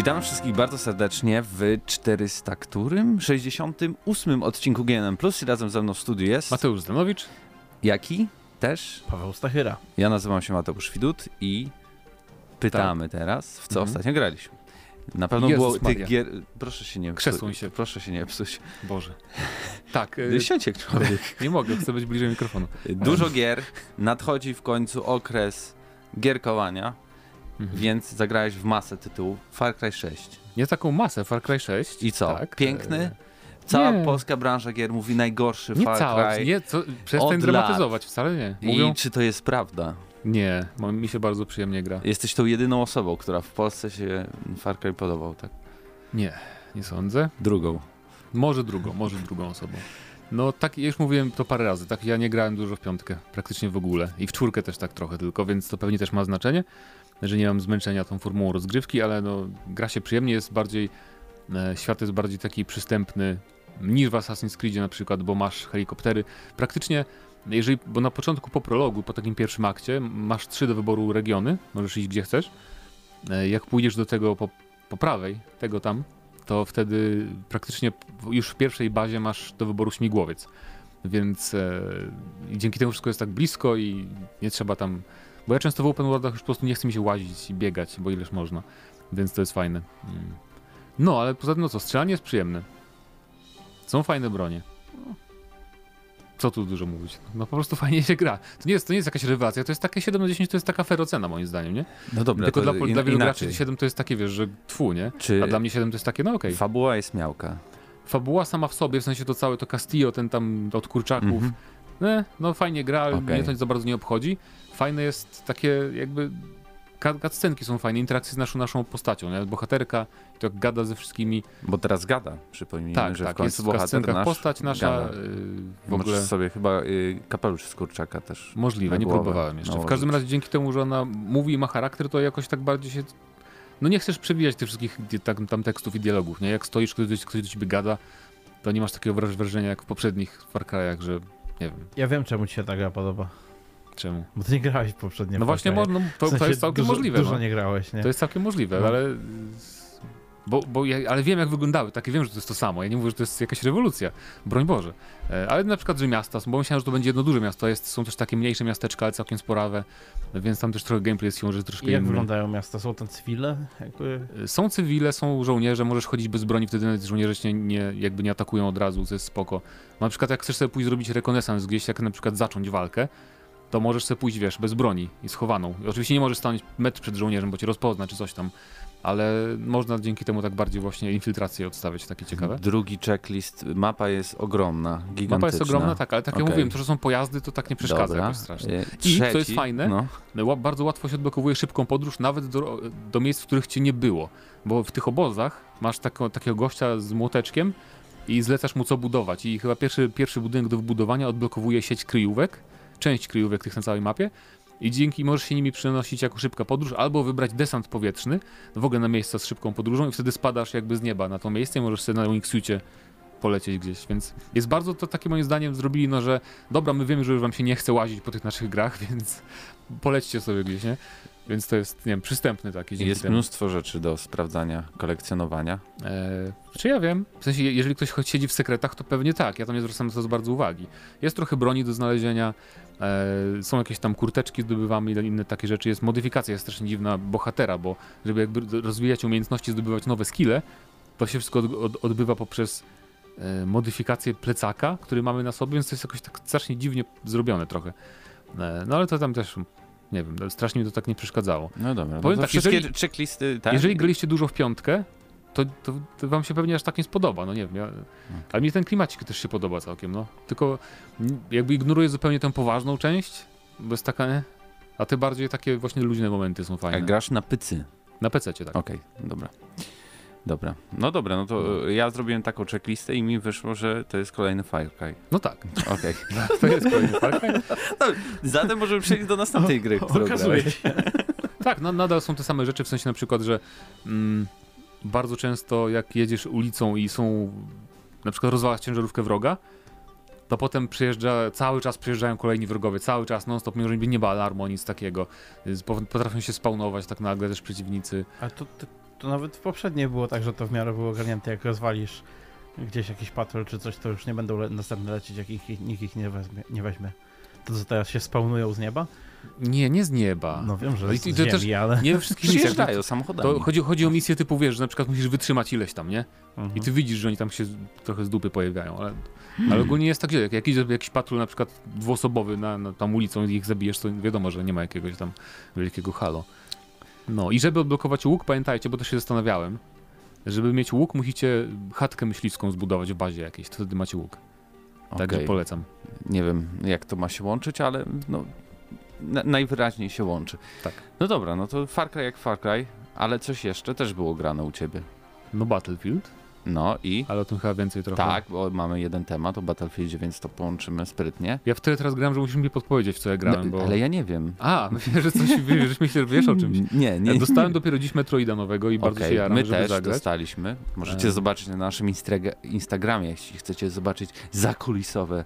Witam wszystkich bardzo serdecznie w 400 którym? 68 odcinku GNM Plus i razem ze mną w studiu jest Mateusz Zdanowicz. Jaki? Też? Paweł Stachyra. Ja nazywam się Mateusz Widut i pytamy teraz, w co Mhm. ostatnio graliśmy. Na pewno Jezus było tych Maria. gier... Proszę się nie psuć. się. Proszę się nie psuć. Boże. Tak, y, człowiek. nie mogę, chcę być bliżej mikrofonu. Dużo gier, nadchodzi w końcu okres gierkowania, Mhm. więc zagrałeś w masę tytułów. Far Cry 6. Nie taką masę, Far Cry 6. I co? Tak, Piękny? e, Cała Nie. polska branża gier mówi najgorszy Nie Far cała, Cry. nie, co, przestań dramatyzować, wcale nie. Mówią, I czy to jest prawda? nie, mi się bardzo przyjemnie gra. Jesteś tą jedyną osobą, która w Polsce się Far Cry podobał, tak? Nie, nie sądzę. Drugą. Może drugą, może drugą osobą. No tak, już mówiłem to parę razy, tak ja nie grałem dużo w piątkę, praktycznie w ogóle. I w czwórkę też tak trochę tylko, więc to pewnie też ma znaczenie, że nie mam zmęczenia tą formułą rozgrywki, ale no gra się przyjemnie, jest bardziej, e, świat jest bardziej taki przystępny niż w Assassin's Creedzie na przykład, bo masz helikoptery. Praktycznie, jeżeli, bo na początku po prologu, po takim pierwszym akcie, masz trzy do wyboru regiony, możesz iść gdzie chcesz. E, Jak pójdziesz do tego po, po prawej, tego tam, to wtedy praktycznie już w pierwszej bazie masz do wyboru śmigłowiec. Więc e, dzięki temu wszystko jest tak blisko i nie trzeba tam. Bo ja często w open worldach już po prostu nie chcę mi się łazić i biegać, bo ileż można. Więc to jest fajne. Mm. No, ale poza tym, no co, strzelanie jest przyjemne. Są fajne bronie. Co tu dużo mówić? No po prostu fajnie się gra. To nie jest, to nie jest jakaś rewelacja, to jest takie 7 na 10, to jest taka ferocena moim zdaniem, nie? No dobra, Tylko dla, in, dla wielu inaczej. graczy 7 to jest takie, wiesz, że tfu, nie? Czy A dla mnie 7 to jest takie, no okej. fabuła jest miałka? Fabuła sama w sobie, w sensie to całe to Castillo, ten tam od kurczaków, Mhm. Nie, no fajnie gra, ale Okej. mnie to za bardzo nie obchodzi. Fajne jest takie jakby, cutscenki są fajne, interakcje z naszą, naszą postacią, nie? bohaterka, to jak gada ze wszystkimi, Bo teraz gada, przypomnijmy, tak, że tak, w końcu jest w bohater nasz postać nasza, gada. yy, w Możesz ogóle sobie chyba y, kapelusz z kurczaka też. możliwe, nie próbowałem jeszcze. W nałożyć. każdym razie dzięki temu, że ona mówi i ma charakter, to jakoś tak bardziej się, no nie chcesz przewijać tych wszystkich tam, tam tekstów i dialogów, nie? Jak stoisz, ktoś, ktoś do ciebie gada, to nie masz takiego wraż- wrażenia jak w poprzednich Far Cry'ach, że nie wiem, Ja wiem, czemu ci się ta gra podoba. czemu. Bo ty nie grałeś poprzednio. No właśnie, można, to, W sensie to jest całkiem dużo, możliwe. Dużo no. nie grałeś, nie? To jest całkiem możliwe, No. ale. Bo, bo ja, ale wiem, jak wyglądały. Takie wiem, że to jest to samo. Ja nie mówię, że to jest jakaś rewolucja. Broń Boże. E, Ale na przykład, że miasta bo myślałem, że to będzie jedno duże miasto. Jest, są też takie mniejsze miasteczka, ale całkiem sporawe. Więc tam też trochę gameplay jest siłą, że troszkę I jak inny. wyglądają miasta? Są tam cywile? Jakby... E, Są cywile, są żołnierze, możesz chodzić bez broni, wtedy nawet żołnierze cię nie, jakby nie atakują od razu, co jest spoko. Na przykład jak chcesz sobie pójść zrobić rekonesans gdzieś, jak na przykład zacząć walkę, to możesz sobie pójść, wiesz, bez broni i schowaną. I oczywiście nie możesz stanąć metr przed żołnierzem, bo cię rozpozna czy coś tam, ale można dzięki temu tak bardziej właśnie infiltrację odstawiać, takie ciekawe. Drugi checklist, mapa jest ogromna, gigantyczna. Mapa jest ogromna, tak, ale tak jak Okej. mówiłem, to, że są pojazdy, to tak nie przeszkadza Dobra. jakoś strasznie. Y, I, co jest trzeci, fajne, no. Bardzo łatwo się odblokowuje szybką podróż, nawet do, do miejsc, w których cię nie było. Bo w tych obozach masz taką, takiego gościa z młoteczkiem i zlecasz mu co budować. I chyba pierwszy, pierwszy budynek do wbudowania odblokowuje sieć kryjówek, część kryjówek tych na całej mapie. I dzięki możesz się nimi przenosić jako szybka podróż, albo wybrać desant powietrzny, w ogóle na miejsca z szybką podróżą, i wtedy spadasz jakby z nieba na to miejsce i możesz sobie na wingsuicie polecieć gdzieś. Więc jest bardzo to takie moim zdaniem zrobili, no że dobra, my wiemy, że już wam się nie chce łazić po tych naszych grach, więc polećcie sobie gdzieś, nie? Więc to jest, nie wiem, przystępny taki Jest temu. mnóstwo rzeczy do sprawdzania, kolekcjonowania. E, czy ja wiem? W sensie, je- jeżeli ktoś choć siedzi w sekretach, to pewnie tak. Ja tam nie zwracam na to bardzo uwagi. Jest trochę broni do znalezienia, e, są jakieś tam kurteczki zdobywamy i inne takie rzeczy. Jest modyfikacja, jest strasznie dziwna bohatera, bo żeby jakby rozwijać umiejętności, zdobywać nowe skille, to się wszystko od, od, odbywa poprzez e, modyfikację plecaka, który mamy na sobie, więc to jest jakoś tak strasznie dziwnie zrobione trochę. E, no ale to tam też, nie wiem, strasznie mi to tak nie przeszkadzało. No dobra, no Powiem to tak, wszystkie jeżeli- checklisty, tak? Jeżeli graliście dużo w piątkę, to, to, to wam się pewnie aż tak nie spodoba, no nie wiem, ja, ale mi ten klimacik też się podoba całkiem, no. Tylko jakby ignoruję zupełnie tę poważną część, bo jest taka, nie? A te bardziej takie właśnie luźne momenty są A fajne. grasz na pycy. Na PC tak. Okej, dobra. Dobra. No dobra, no to y, ja zrobiłem taką checklistę i mi wyszło, że to jest kolejny Fire Cry. No tak, Okej. to jest kolejny Far Cry. Zatem możemy przejść do następnej gry, którą Okazuje grałeś. się. Tak, no, nadal są te same rzeczy, w sensie na przykład, że mm, bardzo często jak jedziesz ulicą i są, na przykład rozwalasz ciężarówkę wroga, to potem przyjeżdża, cały czas przyjeżdżają kolejni wrogowie, cały czas, non-stop, mimo że nie ma alarmu, nic takiego. Po- Potrafią się spawnować tak nagle też przeciwnicy. A to, to To nawet w poprzedniej było tak, że to w miarę było ogarnięte. Jak rozwalisz gdzieś jakiś patrol czy coś, to już nie będą le- następne lecieć, jak ich, nikt ich nie weźmie, nie weźmie. To co teraz się spawnują z nieba? Nie, nie z nieba. No wiem, że No i z to ziemi, też ale... Nie we wszystkich. Przyjeżdżają To, samochodami. to chodzi, chodzi o misję typu, wiesz, że na przykład musisz wytrzymać ileś tam, nie? Mhm. I ty widzisz, że oni tam się trochę z dupy pojawiają, ale, ale ogólnie jest tak, że jak, jak idzie jakiś patrol na przykład dwuosobowy na, na tam ulicą i ich zabijesz, to wiadomo, że nie ma jakiegoś tam wielkiego halo. No i żeby odblokować łuk, pamiętajcie, bo też się zastanawiałem, żeby mieć łuk, musicie chatkę myśliwską zbudować w bazie jakiejś, to wtedy macie łuk. Także polecam. Nie wiem, jak to ma się łączyć, ale no, na, najwyraźniej się łączy. Tak. No dobra, no to Far Cry jak Far Cry, ale coś jeszcze też było grane u ciebie. No Battlefield, No i ale o tym chyba więcej trochę. tak, bo mamy jeden temat o Battlefieldzie, więc to połączymy sprytnie. Ja w tyle teraz grałem, że musisz mi podpowiedzieć, w co ja grałem, no, bo... Ale ja nie wiem. A, myślę, że coś, żeś myślę, że wiesz o czymś. Nie, nie. Dostałem dopiero dziś Metroida nowego i bardzo Okej, się jaram, my żeby też zagrać. dostaliśmy. Możecie E. zobaczyć na naszym Instagramie, jeśli chcecie zobaczyć zakulisowe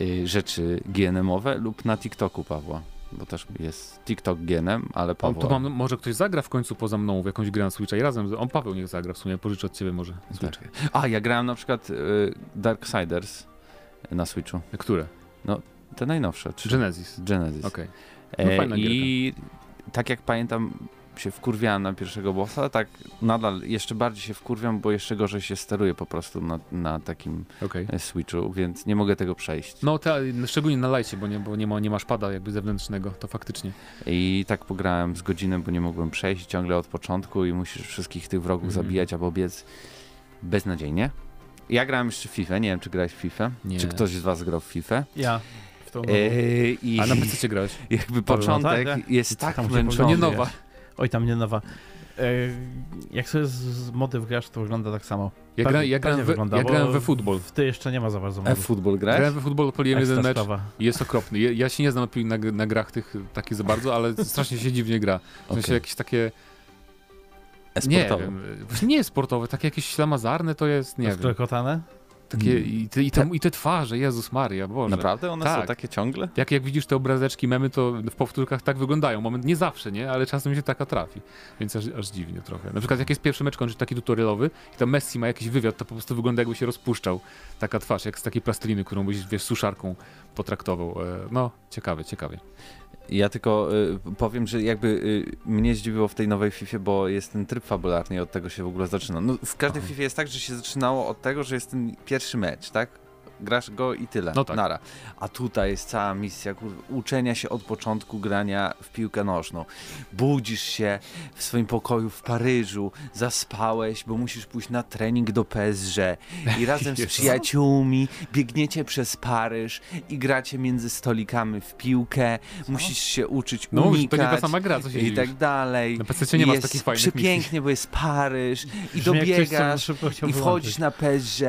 y, rzeczy GNM-owe lub na TikToku Pawła, bo też jest TikTok GNM, ale Pawła... to mam, może ktoś zagra w końcu poza mną w jakąś grę na Switcha i razem, z- on Paweł niech zagra w sumie, pożyczę od ciebie może Switcha. A, ja grałem na przykład y, Darksiders na Switchu. Które? Te najnowsze. Trzy. Genesis. Genesis. Okej. E, No fajna I tak jak pamiętam, się wkurwiałem na pierwszego bossa, tak nadal jeszcze bardziej się wkurwiam, bo jeszcze gorzej się steruje po prostu na, na takim okej. e, Switchu, więc nie mogę tego przejść. No, te, szczególnie na lajcie, bo, nie, bo nie, ma, nie masz pada jakby zewnętrznego, to faktycznie. I tak pograłem z godzinę, bo nie mogłem przejść ciągle od początku i musisz wszystkich tych wrogów Mhm. zabijać albo biec beznadziejnie. Ja grałem jeszcze w FIFA, nie wiem czy grałeś w FIFA, Nie. czy ktoś z was grał w FIFA. Ja. W tą E, I A na PC grałeś? jakby no początek tak, tak. jest tak męczący. Nie nowa. Oj, tam nie nowa. E, jak sobie z, z mody wgrasz, to wygląda tak samo. Ja, gra, ja, grałem, pewnie we, wygląda, ja grałem we futbol. W ty jeszcze nie ma za bardzo E, modów. futbol grałeś? Grałem we futbol, odpaliłem jeden mecz jest okropny. Ja, ja się nie znam na, na, grach tych takich za bardzo, ale strasznie się dziwnie gra. W sensie Okej. jakieś takie, nie wiem, właśnie nie jest sportowe, takie jakieś ślamazarne to jest, nie wiem. Takie, Mm. i, te, i, te, I te twarze, Jezus Maria, Boże. Naprawdę? One Tak. są takie ciągle? Jak, jak widzisz te obrazeczki, memy, to w powtórkach tak wyglądają. Moment nie zawsze, nie? Ale czasem się taka trafi. Więc aż, aż dziwnie trochę. Na przykład jak jest pierwszy mecz kończy taki tutorialowy i tam Messi ma jakiś wywiad, to po prostu wygląda jakby się rozpuszczał. Taka twarz, jak z takiej plasteliny, którą byś, wiesz, suszarką potraktował. E, No, ciekawe, ciekawie. Ja tylko y, powiem, że jakby y, mnie zdziwiło w tej nowej FIFA, bo jest ten tryb fabularny i od tego się w ogóle zaczyna. No, w każdej. FIFA jest tak, że się zaczynało od tego, że jest ten pierwszy mecz, tak? Grasz go i tyle. No tak. Nara. A tutaj jest cała misja uczenia się od początku grania w piłkę nożną. Budzisz się w swoim pokoju w Paryżu, zaspałeś, bo musisz pójść na trening do PSG i razem z przyjaciółmi biegniecie przez Paryż i gracie między stolikami w piłkę. Musisz się uczyć No mówisz, to unikać. nie ta sama gra, co się I tak dalej. Na PC nie ma jest takich fajnych misji. przepięknie, bo jest Paryż i Brzmi co dobiegasz i wchodzisz na PSG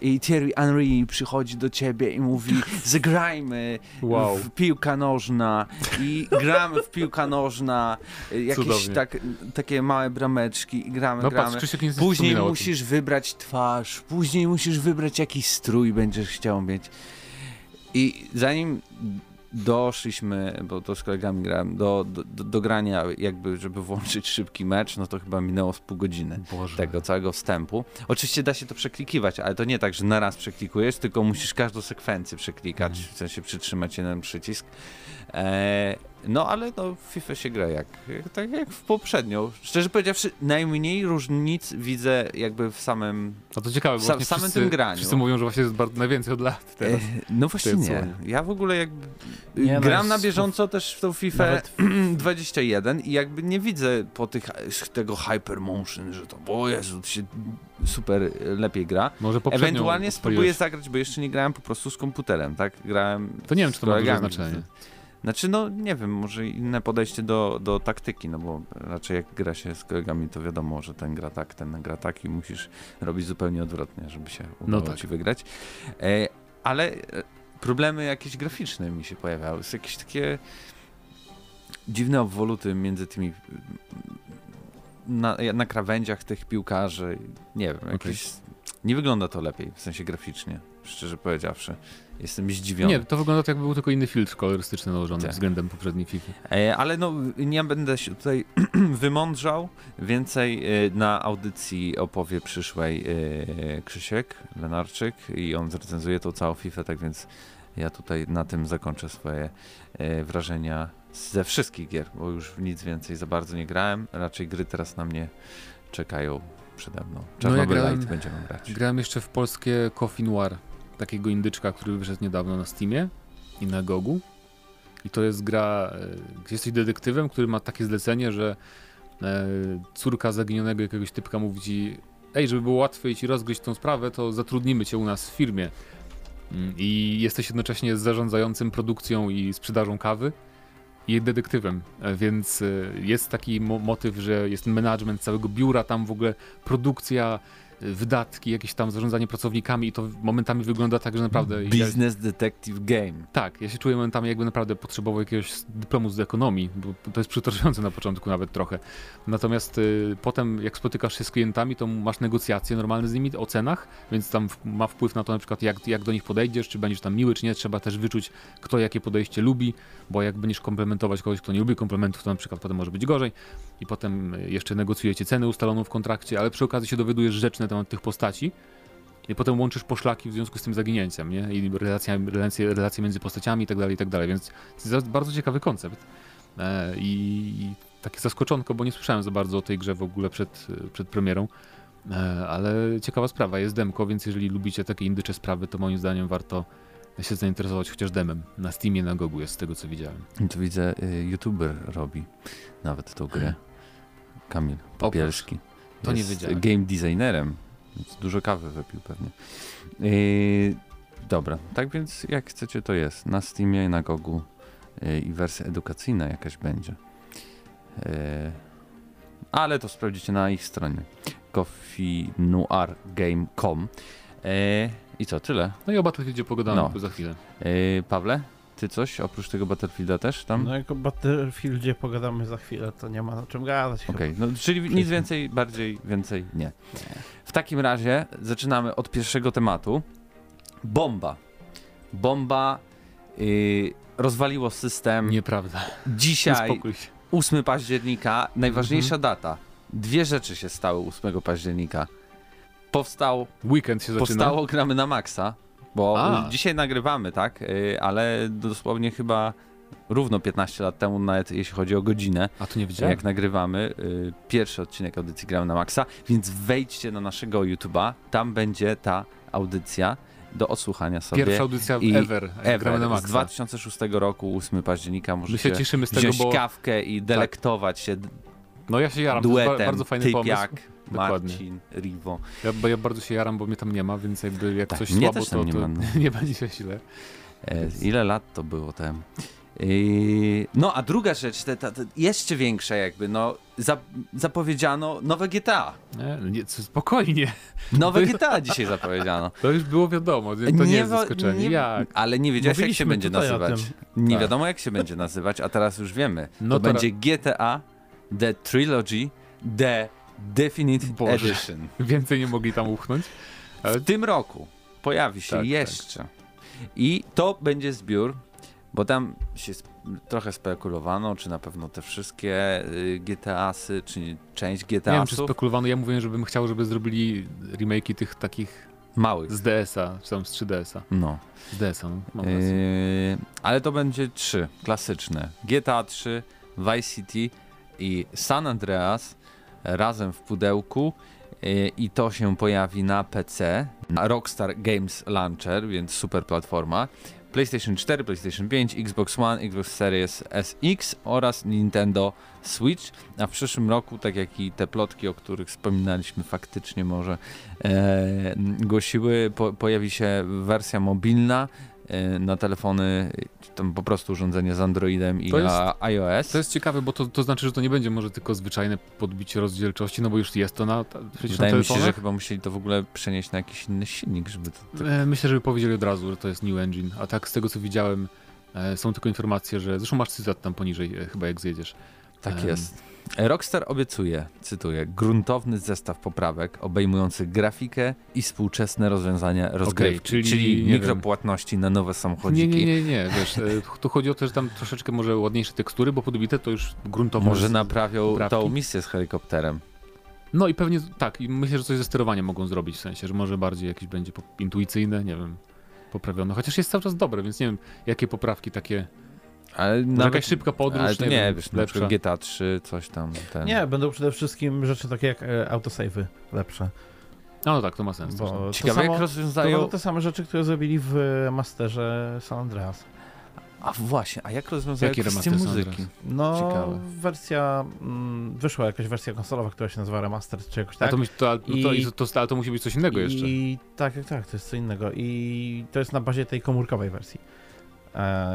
i Thierry Henry przychodzi do ciebie i mówi zagrajmy Wow. w piłka nożna i gramy w piłka nożna, y, jakieś Cudownie. tak, takie małe brameczki i gramy, No gramy. patrz, Później musisz wybrać twarz, później musisz wybrać jakiś strój będziesz chciał mieć. I zanim doszliśmy, bo to z kolegami grałem, do, do, do, grania jakby, żeby włączyć szybki mecz, no to chyba minęło z pół godziny Boże. tego całego wstępu. Oczywiście da się to przeklikiwać, ale to nie tak, że na raz przeklikujesz, tylko musisz każdą sekwencję przeklikać, Mhm. w sensie przytrzymać jeden przycisk. E, no ale no, w FIFA się gra jak, jak, tak jak w poprzednią. Szczerze powiedziawszy, najmniej różnic widzę jakby w samym... No to ciekawe, bo w właśnie samym wszyscy, tym graniu. Wszyscy mówią, że właśnie jest bardzo najwięcej od lat teraz. E, no właśnie nie. Ja w ogóle jakby Nie, no gram jest- na bieżąco też w tą FIFA Nawet 21 i jakby nie widzę po tych, tego hypermotion, że to, o Jezu, to się super lepiej gra. Może Ewentualnie spróbuję zagrać, bo jeszcze nie grałem po prostu z komputerem, tak? Grałem To nie wiem, czy to ma duże znaczenie. Znaczy, no nie wiem, może inne podejście do, do taktyki, no bo raczej jak gra się z kolegami, to wiadomo, że ten gra tak, ten gra tak i musisz robić zupełnie odwrotnie, żeby się udało tak. ci wygrać. E, ale e, problemy jakieś graficzne mi się pojawiały, są jakieś takie dziwne obwoluty między tymi na, na krawędziach tych piłkarzy, nie wiem, jakieś Nie wygląda to lepiej, w sensie graficznie, szczerze powiedziawszy. Jestem zdziwiony. Nie, to wygląda tak, jakby był tylko inny filtr kolorystyczny nałożony Tak. względem poprzedniej FIFA. E, ale no, nie będę się tutaj wymądrzał. Więcej e, na audycji opowie przyszłej e, Krzysiek Lenarczyk i on zrecenzuje tą całą FIFA, tak więc ja tutaj na tym zakończę swoje wrażenia ze wszystkich gier, bo już w nic więcej za bardzo nie grałem. Raczej gry teraz na mnie czekają przede mną. Czarnobyl grałem- Light będziemy grać. Grałem jeszcze w polskie Coffee Noir, takiego indyczka, który wyszedł niedawno na Steamie i na Gogu. I to jest gra, gdzie jesteś detektywem, który ma takie zlecenie, że e, córka zaginionego jakiegoś typka mówi ci ej, żeby było łatwiej ci rozgryźć tą sprawę, to zatrudnimy cię u nas w firmie. Mm, I jesteś jednocześnie zarządzającym produkcją i sprzedażą kawy i detektywem, E, więc e, jest taki mo motyw, że jest management całego biura, tam w ogóle produkcja, wydatki, jakieś tam zarządzanie pracownikami i to momentami wygląda tak, że naprawdę... ja- Business Detective Game. tak, ja się czuję momentami jakby naprawdę potrzebował jakiegoś dyplomu z ekonomii, bo to jest przytłaczające na początku nawet trochę. Natomiast y, potem jak spotykasz się z klientami, to masz negocjacje normalne z nimi o cenach, więc tam ma wpływ na to na przykład jak, jak do nich podejdziesz, czy będziesz tam miły, czy nie. Trzeba też wyczuć, kto jakie podejście lubi, bo jak będziesz komplementować kogoś, kto nie lubi komplementów, to na przykład potem może być gorzej. I potem jeszcze negocjujecie cenę ustaloną w kontrakcie, ale przy okazji się dowiadujesz rzeczy na temat tych postaci. I potem łączysz poszlaki w związku z tym zaginięciem, nie? I relacje, relacje, relacje między postaciami i tak dalej, i tak dalej. Więc to jest bardzo ciekawy koncept. E, I, takie zaskoczonko, bo nie słyszałem za bardzo o tej grze w ogóle przed, przed premierą. E, ale ciekawa sprawa, jest demko, więc jeżeli lubicie takie indycze sprawy, to moim zdaniem warto się zainteresować chociaż demem. Na Steamie, na Gogu jest z tego co widziałem. Tu widzę, y, youtuber robi nawet tą grę. Kamil Popielski. To nie Jest wiedziałem. game designerem, więc dużo kawy wypił pewnie. Yy, dobra, tak więc jak chcecie to jest. Na Steamie, na Gogu yy, i wersja edukacyjna jakaś będzie. Yy, ale to sprawdzicie na ich stronie coffeenoirgame.com yy, I co, tyle? No i o Battlefieldzie pogadamy No. za chwilę. Yy, Pawle, ty coś oprócz tego Battlefielda też tam? No jak o Battlefieldzie pogadamy za chwilę, to nie ma o czym gadać. Okej, no, czyli nic więcej, bardziej, więcej nie. W takim razie zaczynamy od pierwszego tematu. Bomba. Bomba yy, rozwaliło system. Nieprawda. Dzisiaj, Uspokój się. 8 października, najważniejsza Mhm. data. Dwie rzeczy się stały 8 października. Powstał, Weekend się zaczyna. powstało Gramy na Maxa, bo A. dzisiaj nagrywamy, tak? Yy, ale dosłownie chyba równo 15 lat temu, nawet jeśli chodzi o godzinę, A to nie wiedziałem. jak nagrywamy y, pierwszy odcinek audycji Gramy na Maxa, więc wejdźcie na naszego YouTube'a, tam będzie ta audycja do odsłuchania sobie. Pierwsza audycja i ever. Ever, Gramy na z Maxa. 2006 roku, 8 października, My się możecie cieszymy z tego, wziąć bo kawkę i delektować się d- no ja się jaram, to jest ba- duetem bardzo fajny pomysł. Dokładnie. Marcin, Rivo. Ja, bo ja bardzo się jaram, bo mnie tam nie ma, więc jakby jak Tak, coś słabo, to, tam nie to no. nie będzie się źle. E, ile lat to było temu? Yy, no a druga rzecz, te, te, te jeszcze większa jakby, no za, zapowiedziano nowe GTA. Nie, nie, co- spokojnie. Nowe GTA dzisiaj zapowiedziano. To już było wiadomo, to nie, jest wo- zaskoczenie. nie- Jak? Ale nie wiedziałeś jak się będzie nazywać. Nie Tak. wiadomo jak się będzie nazywać, a teraz już wiemy. No to będzie GTA The Trilogy The Definitive Boże. Edition. Więcej nie mogli tam uchnąć. Ale W tym roku pojawi się Tak, jeszcze. I to będzie zbiór, bo tam się trochę spekulowano, czy na pewno te wszystkie y, GTA-sy, czy część nie wiem, czy spekulowano. Ja mówiłem, żebym chciał, żeby zrobili remake'i tych takich małych. z DS-a, czy tam z 3DS-a. No. Z DS-a, no. Mam rację. Yy, ale to będzie trzy klasyczne. GTA 3, Vice City i San Andreas razem w pudełku yy, i to się pojawi na PC, na Rockstar Games Launcher, więc super platforma. PlayStation 4, PlayStation 5, Xbox One, Xbox Series SX oraz Nintendo Switch. A w przyszłym roku, tak jak i te plotki, o których wspominaliśmy, faktycznie może e, głosiły, po, pojawi się wersja mobilna e, na telefony, tam po prostu urządzenie z Androidem i To jest- na iOS. To jest ciekawe, bo to, to znaczy, że to nie będzie może tylko zwyczajne podbicie rozdzielczości, no bo już jest to na, ta- przecież Wydaje na mi się, że chyba musieli to w ogóle przenieść na jakiś inny silnik, żeby to... to... E, Myślę, że powiedzieli od razu, że to jest New Engine, a tak z tego co widziałem, e, są tylko informacje, że zresztą masz cytat tam poniżej, e, chyba jak zjedziesz. Tak jest. Rockstar obiecuje, cytuję, gruntowny zestaw poprawek obejmujący grafikę i współczesne rozwiązania rozgrywki, czyli, czyli nie mikropłatności na nowe Nie, samochodziki. nie, nie, nie, wiesz, e, tu chodzi o to, że tam troszeczkę może ładniejsze tekstury, bo podbite to już gruntowo Może naprawią poprawki. tą misję z helikopterem. No i pewnie tak, i myślę, że coś ze sterowaniem mogą zrobić, w sensie, że może bardziej jakieś będzie intuicyjne, nie wiem, poprawione, chociaż jest cały czas dobre, więc nie wiem, jakie poprawki takie, Ale może nawet, jakaś szybka podróż, ale to nie, nie, wiem, wiesz, na lepsza. przykład GTA 3, coś tam. Ten. Nie, będą przede wszystkim rzeczy takie jak e, autosave'y lepsze. No tak, to ma sens. Bo no. to Ciekawe samo- jak To rozwiązają... będą te same rzeczy, które zrobili w Masterze San Andreas. A właśnie, a jak rozwiązają Jaki kwestię muzyki? No, Ciekawe. wersja, mm, wyszła jakaś wersja konsolowa, która się nazywa Remastered, czy jakoś A tak. to, myśl- to, no to, I- to, to, ale to musi być coś innego jeszcze. I tak, tak, tak, to jest co innego. I to jest na bazie tej komórkowej wersji, e,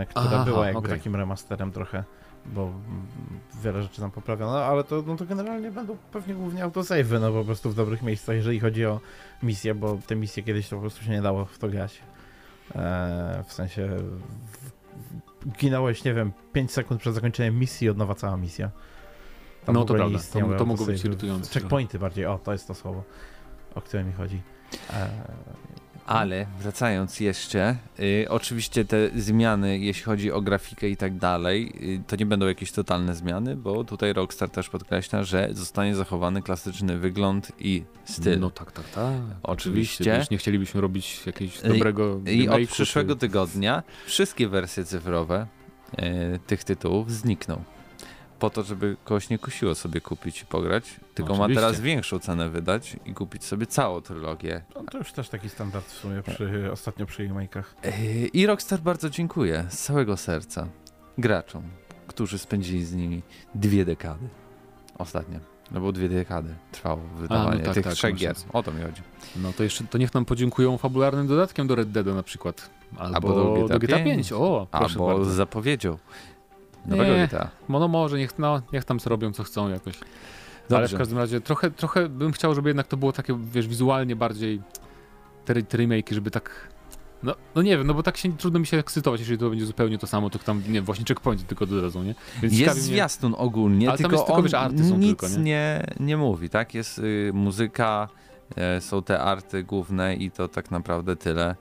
która Aha, była jakby okej. takim remasterem trochę, bo wiele rzeczy tam poprawiono, ale to, no to generalnie będą pewnie głównie autosave'y, no po prostu w dobrych miejscach, jeżeli chodzi o misje, bo te misje kiedyś to po prostu się nie dało w to grać. E, w sensie ginąłeś, nie wiem, 5 sekund przed zakończeniem misji i od nowa cała misja. Tam No to prawda, to- istniały to mogło być irytujące Checkpointy bardziej, o, to jest to słowo, o które mi chodzi. Ale wracając jeszcze, y, oczywiście te zmiany, jeśli chodzi o grafikę i tak dalej, y, to nie będą jakieś totalne zmiany, bo tutaj Rockstar też podkreśla, że zostanie zachowany klasyczny wygląd i styl. No tak, tak, tak. Oczywiście. Wiesz, nie chcielibyśmy robić jakiegoś I- dobrego I od remake'u, przyszłego tygodnia wszystkie wersje cyfrowe y, tych tytułów znikną. Po to, żeby kogoś nie kusiło sobie kupić i pograć, tylko ma Oczywiście. teraz większą cenę wydać i kupić sobie całą trylogię. No to już też taki standard w sumie przy, ostatnio przy remake'ach. Yy, I Rockstar bardzo dziękuję z całego serca graczom, którzy spędzili z nimi dwie dekady. Ostatnio. No bo dwie dekady trwało wydawanie tak, tych tak, trzech masz gier. O to mi chodzi. No to jeszcze, to niech nam podziękują fabularnym dodatkiem do Red Dead na przykład. Albo, Albo do GTA do GTA 5. 5. O, proszę Albo bardzo. zapowiedział nowego Nie. GTA. No, no może, niech, no, niech tam zrobią co chcą jakoś. Ale w Dobrze. każdym razie trochę, trochę bym chciał, żeby jednak to było takie, wiesz, wizualnie bardziej te, te remake'i, żeby tak... No, no nie wiem, no bo tak się trudno mi się ekscytować, jeżeli to będzie zupełnie to samo, to tam, nie właśnie checkpointy tylko dodadzą, nie? Więc Jest ciekawi mnie- zwiastun ogólnie, Ale tylko jest tylko, on wiesz, arty są nic tylko, nie? nie? Nie, mówi, tak? Jest y, muzyka, y, są te arty główne i to tak naprawdę tyle.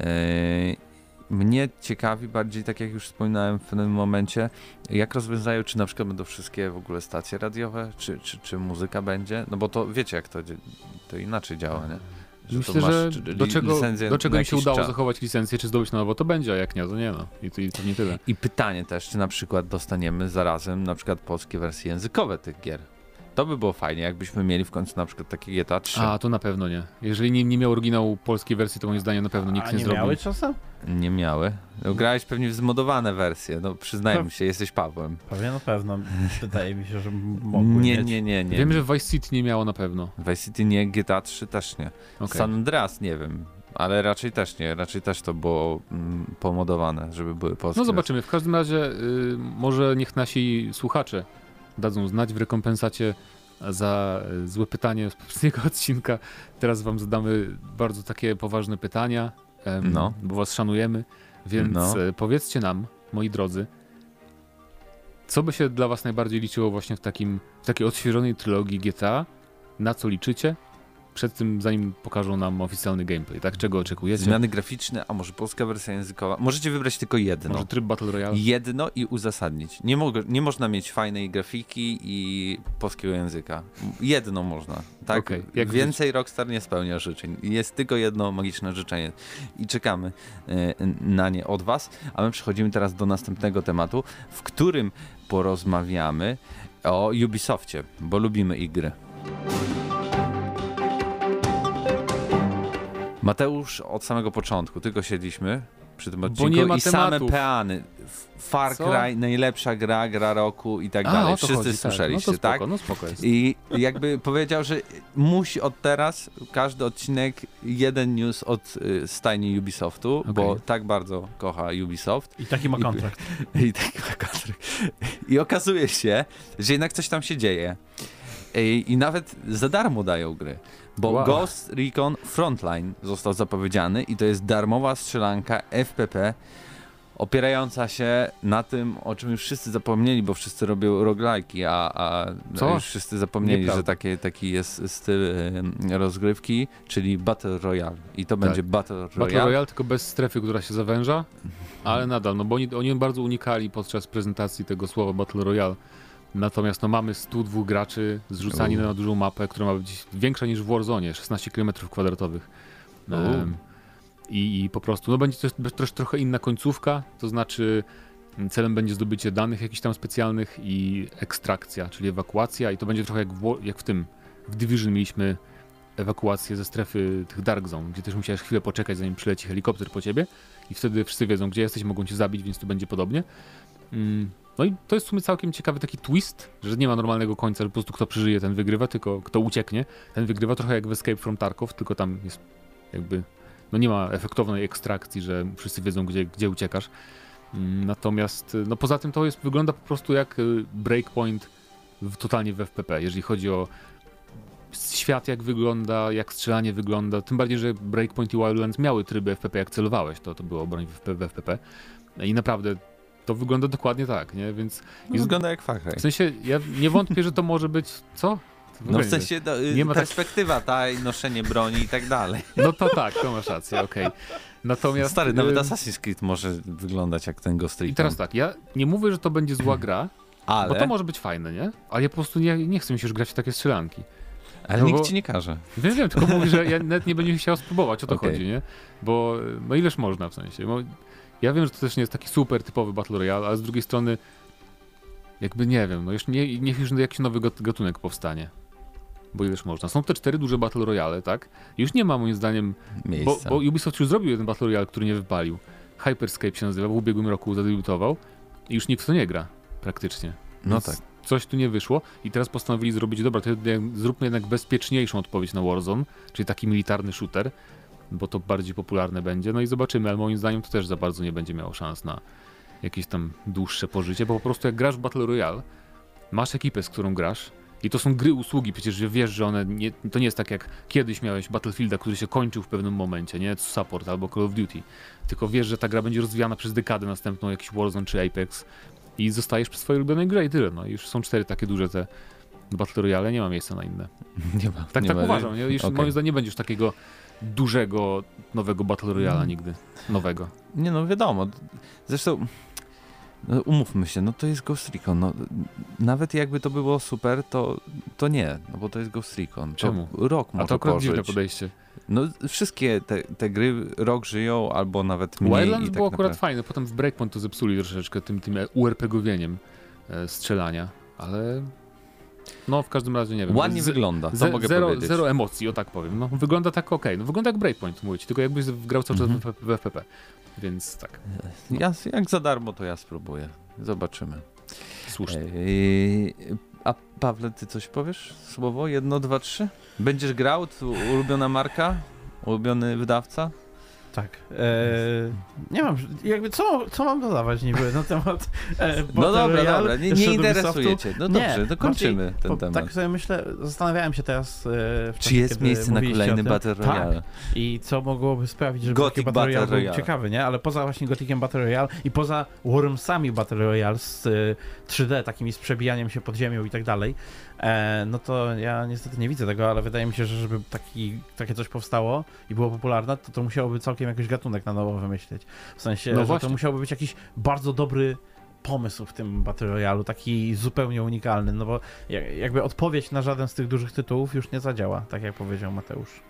Y, mnie ciekawi bardziej, tak jak już wspominałem w pewnym momencie, jak rozwiązają, czy na przykład będą wszystkie w ogóle stacje radiowe, czy, czy, czy muzyka będzie, no bo to wiecie jak to, to inaczej działa, nie? to Myślę, że do czego, do czego im się udało czas. zachować licencję, czy zdobyć na nowo, to będzie, a jak nie, to nie no. I to, i to nie tyle. I pytanie też, czy na przykład dostaniemy zarazem na przykład polskie wersje językowe tych gier. To by było fajnie, jakbyśmy mieli w końcu na przykład takie GTA 3. A, to na pewno nie. Jeżeli nie, nie miał oryginału polskiej wersji, to moim zdaniem na pewno nikt A nie, nie zrobi. miały czasem? Nie miały. No, grałeś pewnie w zmodowane wersje, no przyznajmy To- się, jesteś Pawłem. Pewnie na pewno. Wydaje mi się, że mogły Nie, mieć. nie, nie, nie. Wiem, że Vice City nie miało na pewno. Vice City nie, GTA 3 też nie. Okay. San Andreas nie wiem, ale raczej też nie, raczej też to było mm, pomodowane, żeby były polskie No zobaczymy. W każdym razie y, może niech nasi słuchacze dadzą znać w rekompensacie za y, złe pytanie z poprzedniego odcinka. Teraz wam zadamy bardzo takie poważne pytania, em, No. bo was szanujemy. Więc No. y, powiedzcie nam, moi drodzy, co by się dla was najbardziej liczyło właśnie w, takim, w takiej odświeżonej trylogii GTA? Na co liczycie? Przed tym, zanim pokażą nam oficjalny gameplay, tak? Czego oczekujecie? Zmiany graficzne, a może polska wersja językowa. Możecie wybrać tylko jedno. Może tryb Battle Royale? Jedno i uzasadnić. Nie, mogę, nie można mieć fajnej grafiki i polskiego języka. Jedno można. Tak? Okej, jak Więcej Rockstar nie spełnia życzeń. Jest tylko jedno magiczne życzenie. I czekamy e, na nie od Was. A my przechodzimy teraz do następnego tematu, w którym porozmawiamy o Ubisoftie, bo lubimy ich gry. Mateusz, od samego początku, tylko siedliśmy przy tym odcinku ma i same peany. Far Co? Cry, najlepsza gra, gra roku i tak A, dalej. Wszyscy chodzi, słyszeliście, tak? No to tak? spoko, no spoko jest. I jakby powiedział, że musi od teraz każdy odcinek jeden news od y, stajni Ubisoftu, bo Okej. tak bardzo kocha Ubisoft. I taki ma I- kontrakt. I, tak, I okazuje się, że jednak coś tam się dzieje. I, I nawet za darmo dają gry. Bo Wow. Ghost Recon Frontline został zapowiedziany i to jest darmowa strzelanka FPP opierająca się na tym, o czym już wszyscy zapomnieli, bo wszyscy robią roguelike'i, a, a Co? już wszyscy zapomnieli, Nieprawda. że takie, taki jest styl y, rozgrywki, czyli Battle Royale. I to będzie Battle Royale. Tak. Battle Royale tylko bez strefy, która się zawęża, ale nadal, no bo oni, oni bardzo unikali podczas prezentacji tego słowa Battle Royale. Natomiast no mamy 102 graczy zrzucani U. na dużą mapę, która ma być większa niż w Warzone, 16 km kwadratowych. U. Em, i, I po prostu, no będzie też, też trochę inna końcówka, to znaczy mm, celem będzie zdobycie danych jakichś tam specjalnych i ekstrakcja, czyli ewakuacja i to będzie trochę jak w, jak w tym, w Division mieliśmy ewakuację ze strefy tych Dark Zone, gdzie też musiałeś chwilę poczekać, zanim przyleci helikopter po ciebie i wtedy wszyscy wiedzą, gdzie jesteś, mogą cię zabić, więc tu będzie podobnie. Mm, No i to jest w sumie całkiem ciekawy taki twist, że nie ma normalnego końca, że po prostu kto przeżyje, ten wygrywa, tylko kto ucieknie, ten wygrywa trochę jak w Escape from Tarkov, tylko tam jest jakby, no nie ma efektownej ekstrakcji, że wszyscy wiedzą, gdzie, gdzie uciekasz. Mm, Natomiast, y, no poza tym to jest, wygląda po prostu jak y, breakpoint w, totalnie w FPP, jeżeli chodzi o świat jak wygląda, jak strzelanie wygląda, tym bardziej, że Breakpoint i Wildlands miały tryby FPP, jak celowałeś, to, to było broń w FPP, w FPP. I naprawdę to wygląda dokładnie tak, nie? Więc No, wygląda jak Cry. w sensie ja nie wątpię, że to może być, co? No w sensie no, y, Nie ma tak- perspektywa ta i noszenie broni i tak dalej. No to tak, to masz rację, okej. Natomiast... Stary, nawet y, Assassin's Creed może wyglądać jak ten Ghost I Recon. teraz tak, ja nie mówię, że to będzie zła gra, ale, bo to może być fajne, nie? Ale ja po prostu nie, nie chcę mi się już grać w takie strzelanki. Ale no nikt bo- ci nie każe. Wiem, wiem, tylko mówię, że ja nawet nie będzie chciał spróbować, o to Okej. chodzi, nie? Bo no ileż można w sensie. Bo ja wiem, że to też nie jest taki super typowy Battle Royale, ale z drugiej strony jakby nie wiem, no już nie, niech już jakiś nowy gat- gatunek powstanie. Bo ileż można. Są te cztery duże Battle Royale, tak? Już nie ma moim zdaniem, bo, Miejsca. bo Ubisoft już zrobił jeden Battle Royale, który nie wypalił. Hyperscape się nazywa, w ubiegłym roku zadebiutował i już nikt w to nie gra, praktycznie. no Więc tak. Coś tu nie wyszło i teraz postanowili zrobić, dobra, to zróbmy jednak bezpieczniejszą odpowiedź na Warzone, czyli taki militarny shooter, bo to bardziej popularne będzie. No i zobaczymy, ale moim zdaniem to też za bardzo nie będzie miało szans na jakieś tam dłuższe pożycie, bo po prostu jak grasz w Battle Royale, masz ekipę, z którą grasz i to są gry usługi, przecież wiesz, że one nie, to nie jest tak jak kiedyś miałeś Battlefielda, który się kończył w pewnym momencie, nie? Support albo Call of Duty. Tylko wiesz, że ta gra będzie rozwijana przez dekadę następną, jakiś Warzone czy Apex i zostajesz przy swojej ulubionej grze i tyle. No już są cztery takie duże te Battle Royale, nie ma miejsca na inne. Nie ma. Tak, nie tak ma. uważam. Nie? Już, Okej. Moim zdaniem nie będzie już takiego dużego, nowego Battle Royale'a Mm. nigdy. Nowego. Nie no, wiadomo. Zresztą, no, umówmy się, no to jest Ghost Recon. No, nawet jakby to było super, to, to nie, no bo to jest Ghost Recon. To Czemu? Rok A może to akurat dziwne podejście. No wszystkie te, te gry rok żyją, albo nawet mniej Wildlands tak było akurat naprawdę. fajne, potem w Breakpoint to zepsuli troszeczkę tym, tym URPG-owieniem e, strzelania, ale no w każdym razie nie wiem. Ładnie Z- wygląda, to Ze, mogę zero, powiedzieć. zero emocji, o tak powiem. No, wygląda tak ok. No, wygląda jak Breakpoint, mówię ci, tylko jakbyś grał cały czas Mhm. w, w FPP. Więc tak, Ja, jak za darmo, to ja spróbuję. Zobaczymy. słusznie. A Pawle, ty coś powiesz? Słowo? Jedno, dwa, trzy? Będziesz grał? Ulubiona marka? Ulubiony wydawca? Tak. E, nie mam, jakby co, co mam dodawać niby na temat e, No dobra, Royale dobra, nie, nie od interesuje Ubisoftu? cię. No Nie, dobrze, to kończymy bardziej, ten temat. Tak sobie myślę, zastanawiałem się teraz e, w Czy jest miejsce na kolejny. Battle Royale? Tak. I co mogłoby sprawić, żeby Gothic Battle Battle Royale był ciekawy, nie? Ale poza właśnie Gothiciem Battle Royale i poza Wormsami Battle Royale z y, 3D, takimi z przebijaniem się pod ziemią i tak dalej, e, no to ja niestety nie widzę tego, ale wydaje mi się, że żeby taki, takie coś powstało i było popularne, to to musiałoby całkiem jakiś gatunek na nowo wymyślić. W sensie, No że właśnie. to musiałby być jakiś bardzo dobry pomysł w tym Battle Royale, taki zupełnie unikalny, no bo ja- jakby odpowiedź na żaden z tych dużych tytułów już nie zadziała, tak jak powiedział Mateusz.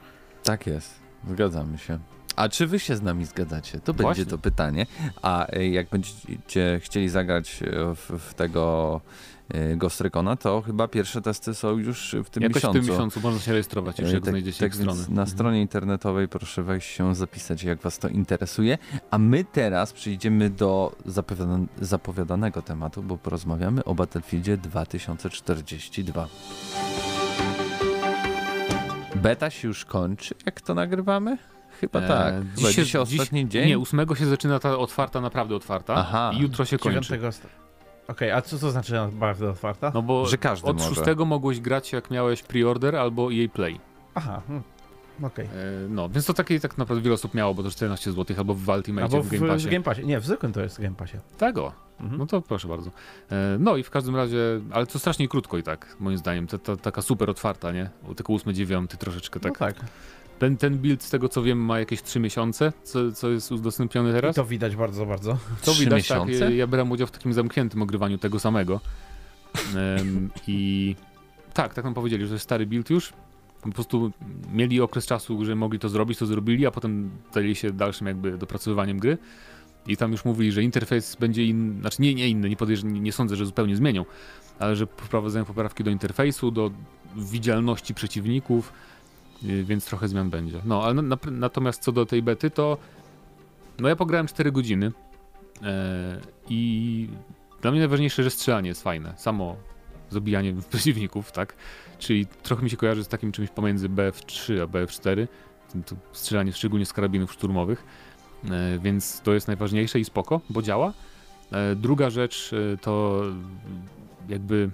Tak jest, zgadzamy się. A czy wy się z nami zgadzacie? To będzie Właśnie. to pytanie. A e, jak będziecie chcieli zagrać e, w, w tego e, Ghost Recona, to chyba pierwsze testy są już w tym Jakoś miesiącu. w tym miesiącu można się rejestrować już, E, jak tak- znajdziecie tak więc strony. Na Mhm. stronie internetowej proszę wejść się zapisać, jak was to interesuje. A my teraz przejdziemy do zapowiada- zapowiadanego tematu, bo porozmawiamy o Battlefieldzie 2042. Beta się już kończy, jak to nagrywamy? Chyba E, tak. Chyba się- dzisiaj ostatni dzień? Nie, ósmego się zaczyna ta otwarta, naprawdę otwarta Aha. i jutro się kończy. 9 st- Okej, a co to znaczy bardzo otwarta? No bo Że każdy od może. szóstego mogłeś grać jak miałeś pre-order albo EA Play. Aha, hmm. Okej. E, No, więc to takie tak naprawdę wiele osób miało, bo to 14 zł albo w Ultimate Albo w w, Game Passie. w Game Passie. Nie, w zwykłym to jest w Game Passie. Tego. Mhm. No to proszę bardzo. E, No i w każdym razie, ale to strasznie krótko i tak, moim zdaniem. Ta, ta, taka super otwarta, nie? O, Tylko 8, 9 troszeczkę tak. No tak. Ten, ten build, z tego co wiem, ma jakieś 3 miesiące, co, co jest udostępnione I teraz. to widać bardzo, bardzo. To Trzy widać, tak. miesiące? Ja, ja brałem udział w takim zamkniętym ogrywaniu tego samego. Em, I tak, tak nam powiedzieli, że to jest stary build już. Po prostu mieli okres czasu, że mogli to zrobić, to zrobili, a potem zajęli się dalszym jakby dopracowywaniem gry. I tam już mówili, że interfejs będzie inny, znaczy nie, nie inny, nie, podejrz- nie, nie sądzę, że zupełnie zmienią, ale że wprowadzają poprawki do interfejsu, do widzialności przeciwników, więc trochę zmian będzie. No, ale na, na, natomiast co do tej bety, to no ja pograłem 4 godziny e, i dla mnie najważniejsze, że strzelanie jest fajne. Samo zabijanie przeciwników, tak? Czyli trochę mi się kojarzy z takim czymś pomiędzy BF3 a BF4. To strzelanie szczególnie z karabinów szturmowych. E, więc to jest najważniejsze i spoko, bo działa. E, druga rzecz to jakby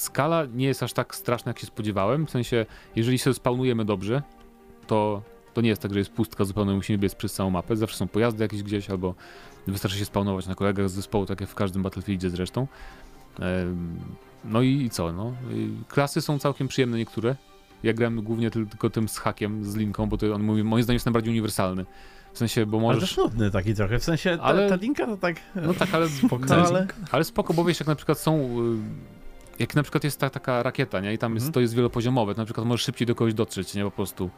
skala nie jest aż tak straszna, jak się spodziewałem. W sensie, jeżeli się spawnujemy dobrze, to, to nie jest tak, że jest pustka zupełnie, musimy biec przez całą mapę. Zawsze są pojazdy jakieś gdzieś, albo wystarczy się spawnować na kolegach z zespołu, tak jak w każdym Battlefieldzie zresztą. No i, i co, no. Klasy są całkiem przyjemne niektóre. Ja gram głównie tyl- tylko tym z hakiem, z linką, bo to on mówi, moim zdaniem jest najbardziej uniwersalny. W sensie, bo Ale możesz... też nudny taki trochę, w sensie ta, Ale- ta linka to tak... No tak, ale spoko, No, ale... ale spoko, bo wiesz, jak na przykład są... Jak na przykład jest ta, taka rakieta, nie? I tam jest, Mhm. to jest wielopoziomowe, to na przykład możesz szybciej do kogoś dotrzeć, nie? Po prostu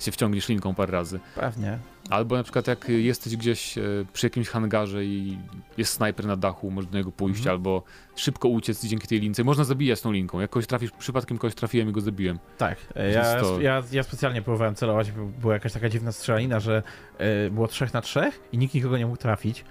się wciągniesz linką parę razy. Pewnie. Albo na przykład jak jesteś gdzieś e, przy jakimś hangarze i jest snajper na dachu, możesz do niego pójść, Mhm. albo szybko uciec dzięki tej lince. Można zabijać tą linką. Jak kogoś trafisz, przypadkiem kogoś trafiłem i go zabiłem. Tak, e, ja, to- ja, ja specjalnie próbowałem celować, bo była jakaś taka dziwna strzelanina, że e, było trzech na trzech i nikt nikogo nie mógł trafić.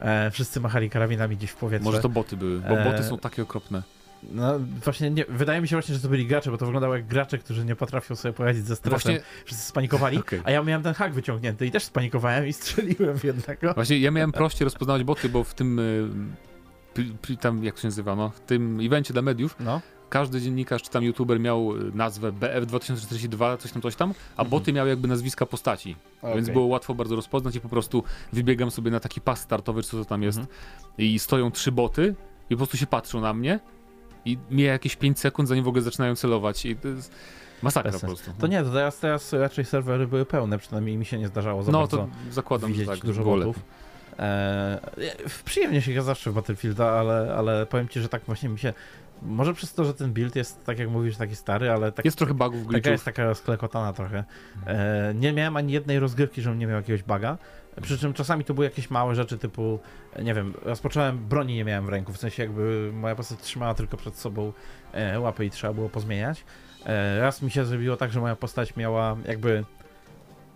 E, wszyscy machali karabinami gdzieś w powietrze. Może to boty były, bo boty są takie okropne. No właśnie, nie, wydaje mi się właśnie, że to byli gracze, bo to wyglądało jak gracze, którzy nie potrafią sobie poradzić ze stresem. Właśnie, Wszyscy spanikowali, Okej. a ja miałem ten hak wyciągnięty i też spanikowałem i strzeliłem w jednego. właśnie ja miałem prościej rozpoznawać boty, bo w tym... pri- Tam, jak się nazywa, no, w tym evencie dla mediów, No, każdy dziennikarz czy tam youtuber miał y, nazwę BF2042, coś tam, coś tam, a Mhm. boty miały jakby nazwiska postaci. Więc okej. było łatwo bardzo rozpoznać i po prostu wybiegam sobie na taki pas startowy, co to tam jest, Mhm. i stoją trzy boty i po prostu się patrzą na mnie i mija jakieś 5 sekund, zanim w ogóle zaczynają celować i to jest masakra Bez po prostu. To nie, to teraz, teraz raczej serwery były pełne, przynajmniej mi się nie zdarzało za No bardzo to zakładam, że tak, dużo botów. Eee, przyjemnie się gra zawsze w Battlefielda, ale, ale powiem ci, że tak właśnie mi się... Może przez to, że ten build jest, tak jak mówisz, taki stary, ale tak, Jest trochę bugów, taka glitchów. jest taka sklekotana trochę. Eee, nie miałem ani jednej rozgrywki, żebym nie miał jakiegoś buga. Przy czym czasami to były jakieś małe rzeczy typu, nie wiem, rozpocząłem, broni nie miałem w ręku, w sensie jakby moja postać trzymała tylko przed sobą e, łapy i trzeba było pozmieniać. E, raz mi się zrobiło tak, że moja postać miała jakby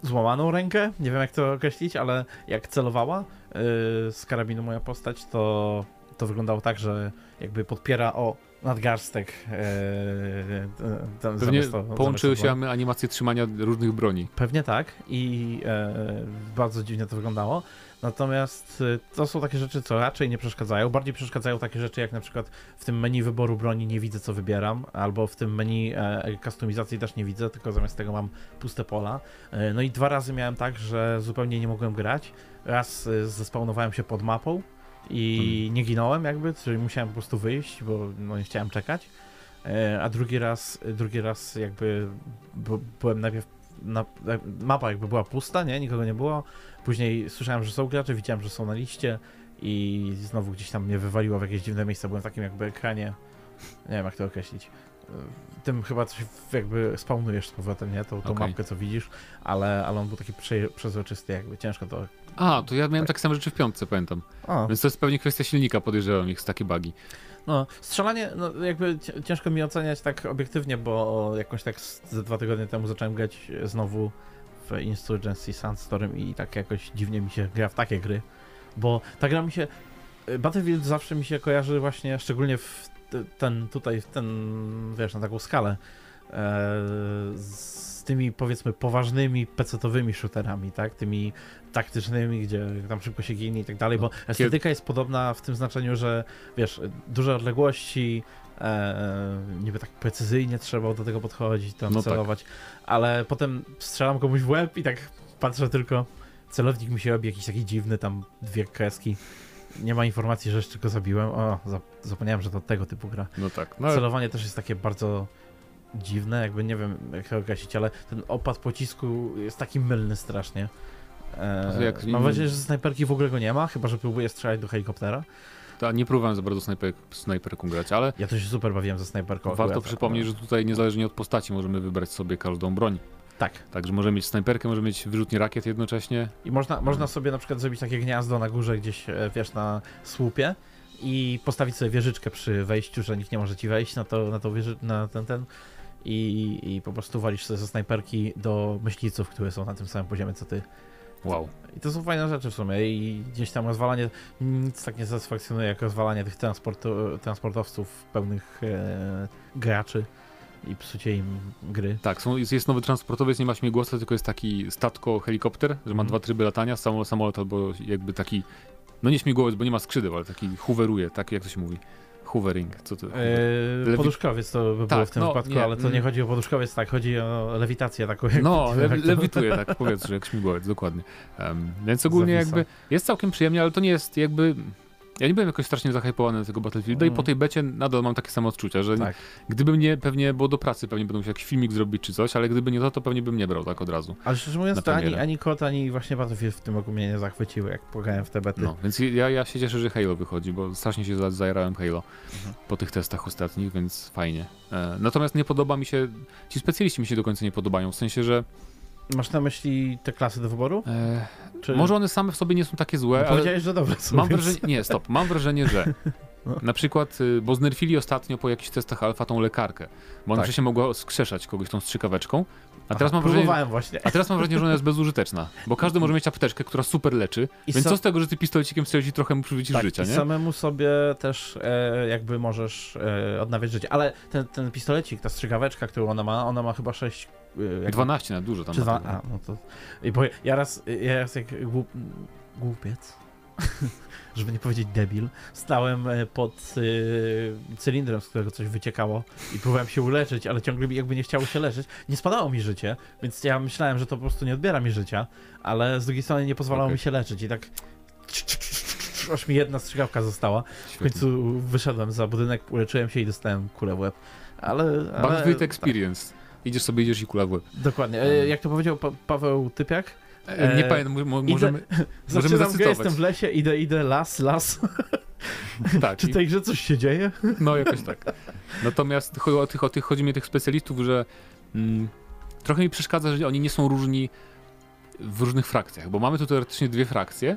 złamaną rękę, nie wiem jak to określić, ale jak celowała e, z karabinu moja postać, to, to wyglądało tak, że jakby podpiera o nadgarstek tam Pewnie to- połączyły się animacje trzymania różnych broni. Pewnie tak i e, bardzo dziwnie to wyglądało. Natomiast e, to są takie rzeczy, co raczej nie przeszkadzają. Bardziej przeszkadzają takie rzeczy, jak na przykład w tym menu wyboru broni nie widzę, co wybieram, albo w tym menu kustomizacji też nie widzę, tylko zamiast tego mam puste pola. No i dwa razy miałem tak, że zupełnie nie mogłem grać. Raz zespawnowałem się pod mapą i nie ginąłem jakby, czyli musiałem po prostu wyjść, bo no, nie chciałem czekać. E, A drugi raz, drugi raz jakby byłem najpierw na, mapa jakby była pusta, nie? Nikogo nie było. Później słyszałem, że są gracze, widziałem, że są na liście i znowu gdzieś tam mnie wywaliło w jakieś dziwne miejsce. Byłem w takim jakby ekranie. Nie wiem, jak to określić. Y, Tym chyba coś jakby spawnujesz z powrotem, nie? Tą, tą Okej. mapkę, co widzisz, ale, ale on był taki prze, przezroczysty, jakby ciężko to... A, to ja miałem Tak. same rzeczy w piątce, pamiętam. O, Więc to jest pewnie kwestia silnika, podejrzewam ich z takie bugi. No, strzelanie, no jakby ci- ciężko mi oceniać tak obiektywnie, bo jakoś tak ze dwa tygodnie temu zacząłem grać znowu w Insurgency Sandstorm i tak jakoś dziwnie mi się gra w takie gry, bo ta gra mi się, Battlefield zawsze mi się kojarzy właśnie, szczególnie w ten, tutaj, w ten, wiesz, na taką skalę, z tymi powiedzmy poważnymi pecetowymi shooterami, tak? Tymi taktycznymi, gdzie tam szybko się ginie i tak dalej, bo estetyka jest podobna w tym znaczeniu, że wiesz, duże odległości, e, niby tak precyzyjnie trzeba do tego podchodzić, tam No tak. celować, ale potem strzelam komuś w łeb i tak patrzę tylko, celownik mi się robi jakiś taki dziwny, tam dwie kreski. Nie ma informacji, że jeszcze go zabiłem. O, za- zapomniałem, że to tego typu gra. No tak. No, ale Celowanie też jest takie bardzo dziwne, jakby nie wiem jak to określić, ale ten opad pocisku jest taki mylny strasznie. E, jak mam nadzieję, że snajperki w ogóle go nie ma, chyba że próbuje strzelać do helikoptera. ta, nie próbowałem za bardzo snajper, snajperką grać, ale Ja to się super bawiłem ze snajperką. warto akurat. przypomnieć, że tutaj niezależnie od postaci możemy wybrać sobie każdą broń. Tak. Także możemy mieć snajperkę, możemy mieć wyrzutnie rakiet jednocześnie. I można, można sobie na przykład zrobić takie gniazdo na górze gdzieś, e, wiesz, na słupie i postawić sobie wieżyczkę przy wejściu, że nikt nie może ci wejść na, to, na, to wieży, na ten, ten i, i po prostu walisz sobie ze snajperki do myśliwców, które są na tym samym poziomie co ty. Wow. I to są fajne rzeczy w sumie i gdzieś tam rozwalanie, nic tak nie satysfakcjonuje jak rozwalanie tych transportu, transportowców pełnych e, graczy i psucie im gry. Tak, są, jest, jest nowy transportowiec, nie ma śmigłowca, tylko jest taki statko-helikopter, że ma Mhm. dwa tryby latania, samolot, samolot albo jakby taki, no nie śmigłowiec, bo nie ma skrzydeł, ale taki hoveruje, tak jak to się mówi. Hovering, co to? E, Lewi- poduszkowiec to by było Tak, w tym no, wypadku, nie, ale to nie mm. chodzi o poduszkowiec, tak, chodzi o lewitację taką. Jak No, jak le, to- lewituje, tak powiedzmy, jak śmigłowiec, dokładnie. Em, więc ogólnie Zawisa. jakby jest całkiem przyjemnie, ale to nie jest jakby... Ja nie byłem jakoś strasznie zahypowany na tego Battlefielda i Mm. po tej becie nadal mam takie samo odczucia, że Tak. gdyby mnie pewnie, bo do pracy pewnie musiał jakiś filmik zrobić czy coś, ale gdyby nie to, to pewnie bym nie brał tak od razu. Ale szczerze mówiąc, to ani, ani kot, ani właśnie Battlefield w tym roku mnie nie zachwyciły, jak pograłem w te bety. No, więc ja, ja się cieszę, że Halo wychodzi, bo strasznie się za- zajarałem Halo Mhm. po tych testach ostatnich, więc fajnie. E, natomiast nie podoba mi się, ci specjaliści mi się do końca nie podobają, w sensie, że Masz na myśli te klasy do wyboru? e, Czy... może one same w sobie nie są takie no, złe, ale powiedziałeś, że dobre są, mam więc- wrażenie, nie, stop, mam wrażenie, że No. na przykład, y, bo znerfili ostatnio po jakichś testach alfa tą lekarkę, bo ona Tak. się mogła skrzeszać kogoś tą strzykaweczką, a Aha, teraz mam wrażenie, właśnie. a teraz mam wrażenie, że ona jest bezużyteczna, bo każdy może mieć apteczkę, która super leczy, I więc co z tego, że ty pistolecikiem strzelisz i trochę mu przywrócisz tak, życia, i nie? samemu sobie też e, jakby możesz e, odnawiać życie. Ale ten, ten pistolecik, ta strzygaweczka, którą ona ma, ona ma chyba 6... E, jakby- 12 na dużo tam. Czy dwa, a, no to... I bo ja raz, ja raz jak głup, głupiec, żeby nie powiedzieć debil, stałem e, pod y, cylindrem, z którego coś wyciekało i próbowałem się uleczyć, ale ciągle jakby nie chciało się leczyć. Nie spadało mi życie, więc ja myślałem, że to po prostu nie odbiera mi życia, ale z drugiej strony nie pozwalało Okej. mi się leczyć i tak aż mi jedna strzygawka została. W końcu wyszedłem za budynek, uleczyłem się i dostałem kulę w łeb. Ale... ale tak, Experience. Idziesz sobie, idziesz i kula w łeb. dokładnie. E, jak to powiedział pa Paweł Typiak, E, nie E, pamiętam, mo- mo- idę- możemy, możemy zacytować. jestem w lesie, idę, idę, las, las. Tak, Czy w tej grze coś się dzieje? no jakoś tak. Natomiast chodzi o tych, o tych, chodzi mi o tych specjalistów, że mm, trochę mi przeszkadza, że oni nie są różni w różnych frakcjach, bo mamy tu teoretycznie dwie frakcje,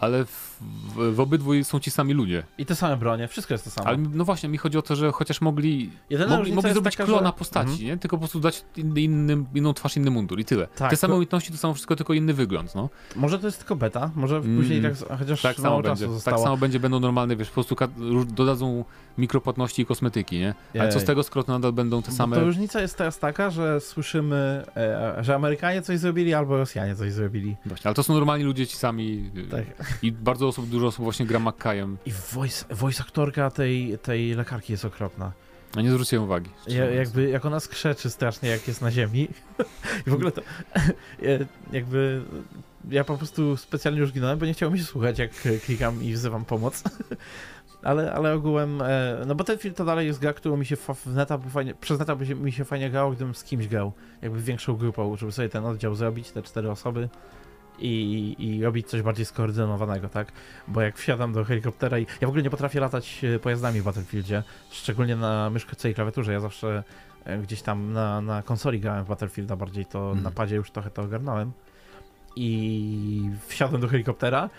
ale w, w, w obydwu są ci sami ludzie. I te same bronie, wszystko jest to samo. Ale no właśnie, mi chodzi o to, że chociaż mogli, Jedyna mogli, mogli zrobić taka, klona że- postaci, Mhm. nie? Tylko po prostu dać inny, inny, inną twarz, inny mundur i tyle. Tak, Te same to- umiejętności to samo wszystko, tylko inny wygląd, no. Może to jest tylko beta, może Mm, później tak, chociaż Tak samo będzie. Tak zostało. samo będzie, będą normalne, wiesz, po prostu dodadzą mikropłatności i kosmetyki, nie? Ale co z tego, skoro to nadal będą te same... To różnica jest teraz taka, że słyszymy, e, że Amerykanie coś zrobili, albo Rosjanie coś zrobili. Właśnie, ale to są normalni ludzie ci sami Tak. i bardzo osób, dużo osób właśnie gra McKajem. I voice, voice aktorka tej, tej lekarki jest okropna. A nie zwróciłem uwagi. Ja, jakby, jak ona skrzeczy strasznie, jak jest na ziemi. I w ogóle to ja, jakby ja po prostu specjalnie już ginąłem, bo nie chciało mi się słuchać, jak klikam i wzywam pomoc. Ale, ale ogółem, e, no Battlefield to dalej jest gra, którą mi się w neta fajnie, przez neta mi się fajnie grało, gdybym z kimś grał, jakby większą grupą, żeby sobie ten oddział zrobić, te cztery osoby i, i robić coś bardziej skoordynowanego, tak? Bo jak wsiadam do helikoptera i ja w ogóle nie potrafię latać e, pojazdami w Battlefieldzie, szczególnie na myszce i klawiaturze, ja zawsze e, gdzieś tam na, na konsoli grałem w Battlefielda bardziej, to Mhm. na padzie już trochę to ogarnąłem i wsiadłem do helikoptera.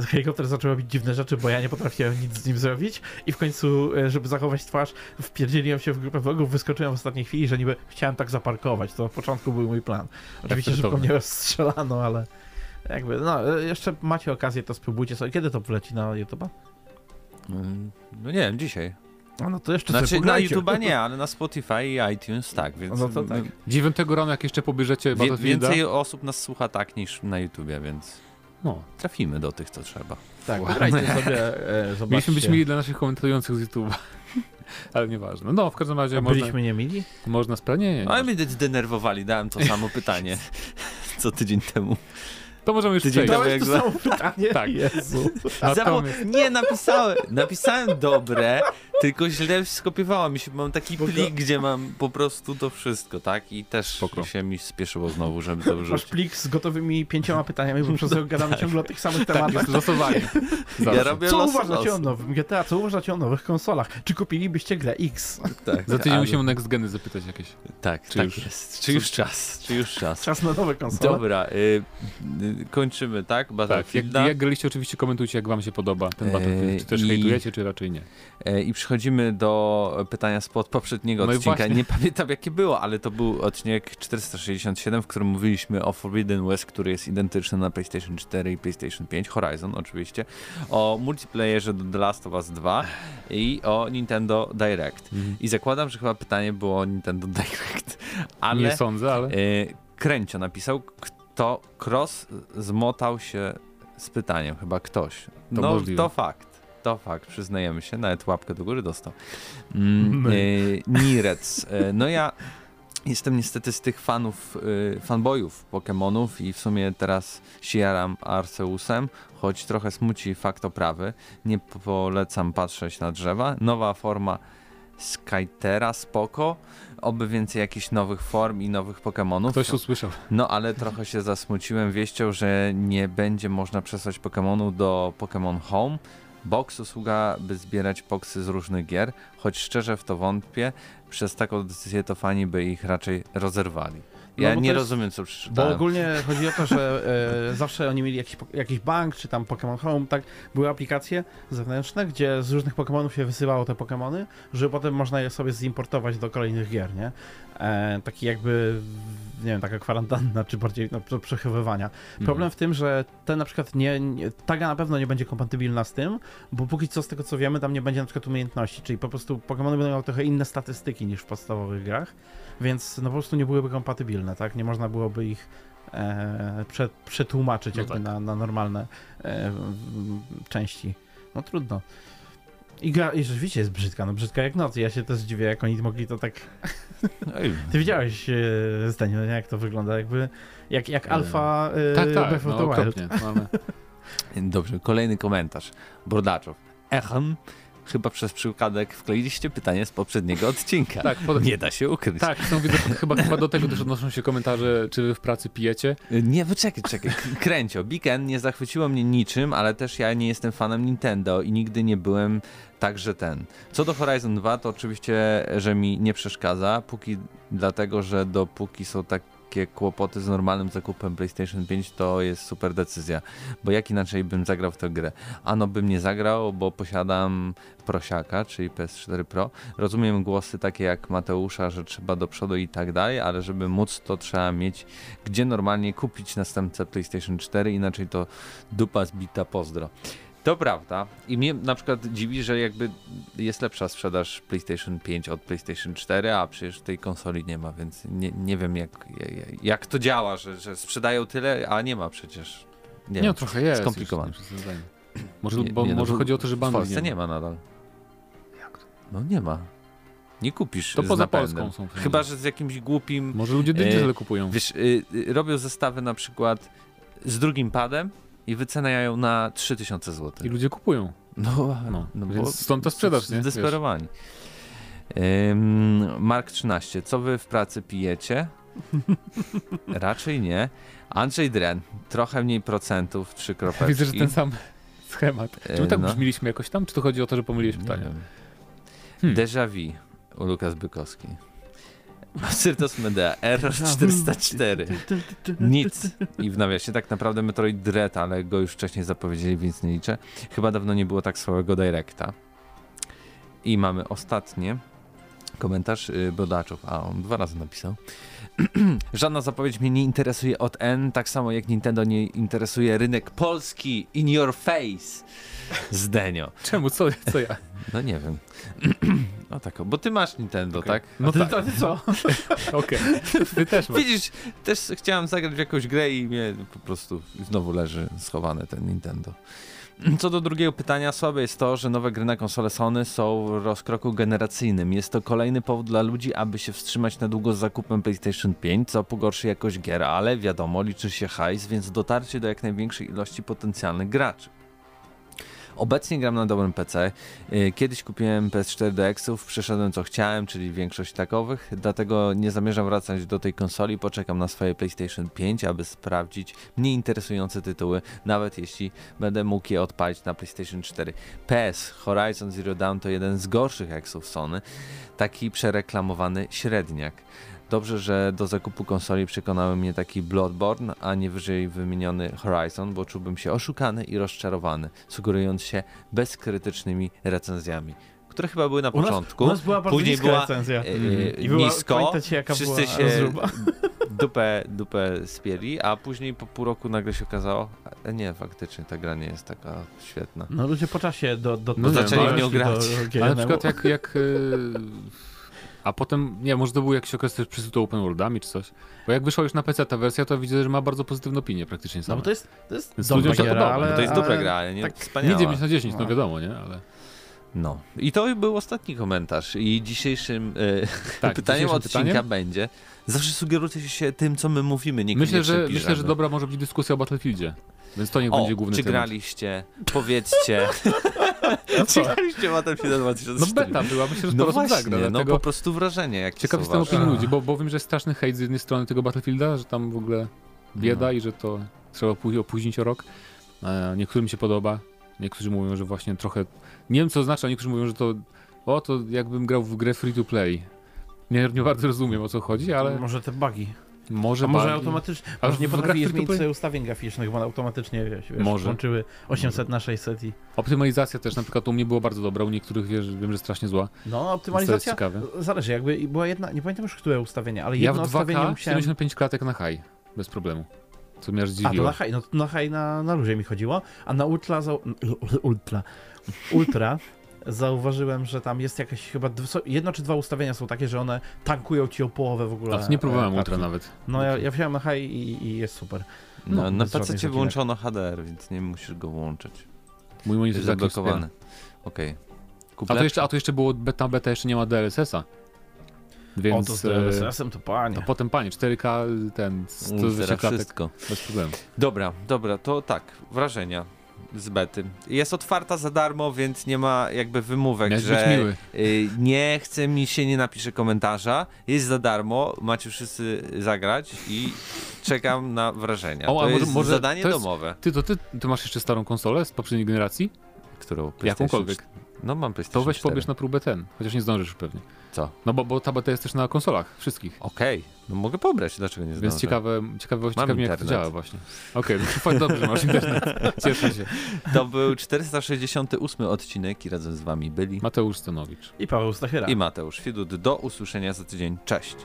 Helikopter zaczął robić dziwne rzeczy, bo ja nie potrafiłem nic z nim zrobić i w końcu, e, żeby zachować twarz, wpierdzieliłem się w grupę wrogów, wyskoczyłem w ostatniej chwili, że niby chciałem tak zaparkować. To na początku był mój plan. Oczywiście szybko Efektowne. mnie rozstrzelano, ale jakby, no, e, jeszcze macie okazję, to spróbujcie sobie. Kiedy to wleci na YouTube'a? Mm, No nie wiem, dzisiaj. A no to jeszcze Znaczy na. YouTube'a nie, ale na Spotify i iTunes tak, więc No to tak. Dziewiątego rano, jak jeszcze pobierzecie wie, więcej osób nas słucha tak niż na YouTubie, więc no. trafimy do tych, co trzeba. Tak, Wow. pograjcie sobie, e, zobaczcie. Mieliśmy być mili dla naszych komentujących z YouTube'a. Ale nieważne. No, w każdym razie A można, byliśmy nie mili? można spra- Nie, nie, No ale nie. mnie zdenerwowali, dałem to samo pytanie co tydzień temu. To możemy już Tydzień przejść. temu. To jak samo pytanie? Tak. Jezu. Nie, napisałem, napisałem dobre, tylko źle skopiowało mi się, bo mam taki Spoko. plik, gdzie mam po prostu to wszystko, tak? I też Spoko. się mi spieszyło znowu, żeby to Masz wyrzucić. plik z gotowymi pięcioma pytaniami, bo przez to gadamy ciągle o tych samych Tak, tematach. jest losowanie. Ja robię Co los, uważacie los. o nowym GTA? Co uważacie o nowych konsolach? Czy kupilibyście grę X? Tak, Za tydzień ale- musimy Next Geny zapytać jakieś. Tak, Czy tak już- jest. Czy już czas, czy już czas. Czas na nowe konsole. Dobra, y, y, kończymy, tak? Tak, jak, jak graliście, oczywiście komentujcie, jak wam się podoba ten Battlefield. Czy też i- hejtujecie, czy raczej nie. E, I przechodzimy do pytania spod poprzedniego No odcinka. właśnie. Nie pamiętam jakie było, ale to był odcinek 467, w którym mówiliśmy o Forbidden West, który jest identyczny na PlayStation 4 i PlayStation 5, Horizon oczywiście, o multiplayerze do The Last of Us 2 i o Nintendo Direct. I zakładam, że chyba pytanie było o Nintendo Direct, ale Nie sądzę, ale... e, Kręcio napisał, kto Cross zmotał się z pytaniem, chyba ktoś. To no, możliwe. to fakt. To fakt, przyznajemy się, nawet łapkę do góry dostał. Mm, e, Nirec. E, no ja jestem niestety z tych fanów, e, fanboyów Pokémonów i w sumie teraz się jaram Arceusem, choć trochę smuci fakt oprawy. Nie polecam patrzeć na drzewa. Nowa forma Skytera, spoko. Oby więcej jakichś nowych form i nowych Pokémonów. Ktoś usłyszał. No ale trochę się zasmuciłem wieścią, że nie będzie można przesłać Pokémonów do Pokémon Home. Box usługa, by zbierać boxy z różnych gier, choć szczerze w to wątpię, przez taką decyzję to fani by ich raczej rozerwali. No, Ja bo to nie jest- rozumiem, co Bo przeczytałem. ogólnie chodzi o to, że e, zawsze oni mieli jakiś, jakiś bank, czy tam Pokémon Home, tak, były aplikacje zewnętrzne, gdzie z różnych Pokémonów się wysyłało te Pokémony, żeby potem można je sobie zimportować do kolejnych gier, nie? E, taki jakby, nie wiem, taka kwarantanna, czy bardziej no, do przechowywania. Mhm. Problem w tym, że ten na przykład nie, nie, ta gra na pewno nie będzie kompatybilna z tym, bo póki co z tego co wiemy, tam nie będzie na przykład umiejętności, czyli po prostu Pokémony będą miały trochę inne statystyki niż w podstawowych grach, więc no po prostu nie byłyby kompatybilne, tak? Nie można byłoby ich e, prze, przetłumaczyć No jakby tak. na, na normalne e, części. No trudno. I gra, i rzeczywiście jest brzydka, no brzydka jak noc. Ja się też dziwię, jak oni mogli to tak... Ej, Ty widziałeś e, zdanie, no jak to wygląda, jakby jak, jak E, alfa e, Tak, tak, Breath of no the Wild. okropnie. Ale... Dobrze, kolejny komentarz. Brodaczow. Echem, chyba przez przypadek wkleiliście pytanie z poprzedniego odcinka. Tak, pod... Nie da się ukryć. tak są, widzę, chyba, chyba do tego też odnoszą się komentarze, czy wy w pracy pijecie. Nie, poczekaj, czekaj. Kręcio. Big N nie zachwyciło mnie niczym, ale też ja nie jestem fanem Nintendo i nigdy nie byłem także ten. Co do Horizon 2, to oczywiście, że mi nie przeszkadza, póki dlatego, że dopóki są takie kłopoty z normalnym zakupem PlayStation 5, to jest super decyzja. Bo jak inaczej bym zagrał w tę grę? Ano bym nie zagrał, bo posiadam prosiaka, czyli PS4 Pro. Rozumiem głosy takie jak Mateusza, że trzeba do przodu i tak dalej, ale żeby móc to trzeba mieć gdzie normalnie kupić następcę PlayStation 4, inaczej to dupa zbita pozdro. To prawda. I mnie na przykład dziwi, że jakby jest lepsza sprzedaż PlayStation 5 od PlayStation 4, a przecież tej konsoli nie ma, więc nie, nie wiem jak, jak, to działa, że, że sprzedają tyle, a nie ma przecież. Nie, Nie, wiem. no, trochę jest. skomplikowane. Może, Nie- bo, nie, no, może w- chodzi o to, że W bundle Polsce nie nie ma. ma nadal. No nie ma. Nie kupisz To poza napędem. Polską są wszędzie. Chyba, że z jakimś głupim Może ludzie E, diesel kupują. Wiesz, y, robią zestawy na przykład z drugim padem i wyceniają na 3000 zł. I ludzie kupują. No, No, no więc bo stąd ta sprzedaż, nie? Zdesperowani. Ym, Mark 13. Co wy w pracy pijecie? Raczej nie. Andrzej Dren. Trochę mniej procentów, trzy kropeczki. Widzę, że ten sam schemat. Czy my tak no. brzmiliśmy jakoś tam, czy to chodzi o to, że pomyliłeś wiem. Hmm. Déjà vu u Lukas Bykowski. Syrtos Medea, Error 404. Nic. I w nawiasie tak naprawdę Metroid Dread, ale go już wcześniej zapowiedzieli, więc nie liczę. Chyba dawno nie było tak słabego Directa. I mamy ostatnie. Komentarz y, Bodaczów, a on dwa razy napisał. Żadna zapowiedź mnie nie interesuje od N, tak samo jak Nintendo nie interesuje rynek polski in your face. Zdenio. Czemu? Co, co ja? No nie wiem. No tak, bo ty masz Nintendo, Okej. tak? No ty, tak, to, ty co? okej. Ty też masz. Widzisz, też chciałem zagrać w jakąś grę i mnie po prostu znowu leży schowane ten Nintendo. Co do drugiego pytania, słabe jest to, że nowe gry na konsolę Sony są w rozkroku generacyjnym. Jest to kolejny powód dla ludzi, aby się wstrzymać na długo z zakupem PlayStation 5, co pogorszy jakość gier, ale wiadomo, liczy się hajs, więc dotarcie do jak największej ilości potencjalnych graczy. Obecnie gram na dobrym PC. Yy, Kiedyś kupiłem PS4 do Exów, przeszedłem co chciałem, czyli większość takowych, dlatego nie zamierzam wracać do tej konsoli. Poczekam na swoje PlayStation 5, aby sprawdzić mnie interesujące tytuły, nawet jeśli będę mógł je odpalić na PlayStation 4. PS Horizon Zero Dawn to jeden z gorszych Exów Sony, taki przereklamowany średniak. Dobrze, że do zakupu konsoli przekonały mnie taki Bloodborne, a nie wyżej wymieniony Horizon, bo czułbym się oszukany i rozczarowany, sugerując się bezkrytycznymi recenzjami, które chyba były na U nas- początku. U nas była bardzo Później była recenzja. I była, nisko, pamiętacie jaka wszyscy była się rozruba? dupę, dupę spieli, a później po pół roku nagle się okazało, e, nie, faktycznie ta gra nie jest taka świetna. No ludzie po czasie do, do, No do zaczęli do- w nią grać. do Ale na przykład jak, jak a potem, nie może to był jakiś okres też przesytu open worldami czy coś, bo jak wyszła już na PC ta wersja, to widzę, że ma bardzo pozytywną opinię praktycznie No same. bo to jest, to jest Więc dobra podoba, ale, No to jest ale dobra gra, ale nie tak- wspaniała. Nie 9 na 10, no No. wiadomo, nie? Ale No. I to był ostatni komentarz. I dzisiejszym e, tak, pytaniem dzisiejszym odcinka pytaniem? będzie. Zawsze sugerujcie się tym, co my mówimy. Myślę, niekoniecznie że, myślę, że dobra może być dyskusja o Battlefieldzie. Więc to niech O, będzie główny czy temat. graliście? Powiedzcie. No czy graliście w Battlefield No 2004? beta była, myślę, że No osób właśnie, zagra, no dlatego po prostu wrażenie jakie ciekaw jestem opinii ludzi, bo, bo wiem, że jest straszny hejt z jednej strony tego Battlefielda, że tam w ogóle bieda No. i że to trzeba później opóźnić o rok. E, niektórym się podoba, niektórzy mówią, że właśnie trochę, nie wiem co to znaczy, a niektórzy mówią, że to o, to jakbym grał w grę free to play. Nie, nie bardzo rozumiem o co chodzi, ale Może te bugi. Może A może bagi- automatycznie, A może nie to zmienić sobie ustawień graficznych, bo automatycznie wiesz, Może. włączyły 800 na 600 i... Optymalizacja też na przykład u mnie była bardzo dobra, u niektórych wiesz, wiem, że strasznie zła. No, optymalizacja zależy, jakby była jedna, nie pamiętam już które ustawienie, ale Ja jedno w ustawienie 2K musiałem... 75 klatek na high, bez problemu. Co mnie aż A, to na high, no na high na, na luzie mi chodziło, a na ultra, za, ultra, ultra zauważyłem, że tam jest jakieś chyba jedno czy dwa ustawienia są takie, że one tankują ci o połowę w ogóle. A to nie próbowałem e, ultra nawet. No ja, ja wziąłem na high i, i jest super. No, No, na PC zakinek. wyłączono HDR, więc nie musisz go włączyć. Mój monitor Jest tak zablokowany. Okej. A Kup to, jeszcze, a to jeszcze było beta, beta jeszcze nie ma DLSS-a. Więc o, to z e, DLSS-em to panie. to potem panie, 4K ten 120 Ultra klatek wszystko. bez problemu. Dobra, dobra, to tak, wrażenia z bety. Jest otwarta za darmo, więc nie ma jakby wymówek, Miałeś że miły. y, nie chce mi się, nie napisze komentarza. Jest za darmo, macie wszyscy zagrać i czekam na wrażenia. O, to może- jest może zadanie to jest- domowe. Ty, to ty, ty masz jeszcze starą konsolę z poprzedniej generacji? Którą Jakąkolwiek. No mam PlayStation To weź 4. pobierz na próbę ten, chociaż nie zdążysz pewnie. Co? No bo, bo ta beta jest też na konsolach, wszystkich. Okej, no mogę pobrać, dlaczego nie zdążę? Więc ciekawe, ciekawe, Mam ciekawe jak to działa właśnie. Okej, okay, dobrze, że masz internet. Cieszę się. To był 468 odcinek i razem z wami byli Mateusz Stanowicz. I Paweł Stachyra. i Mateusz Widut. Do usłyszenia za tydzień. Cześć!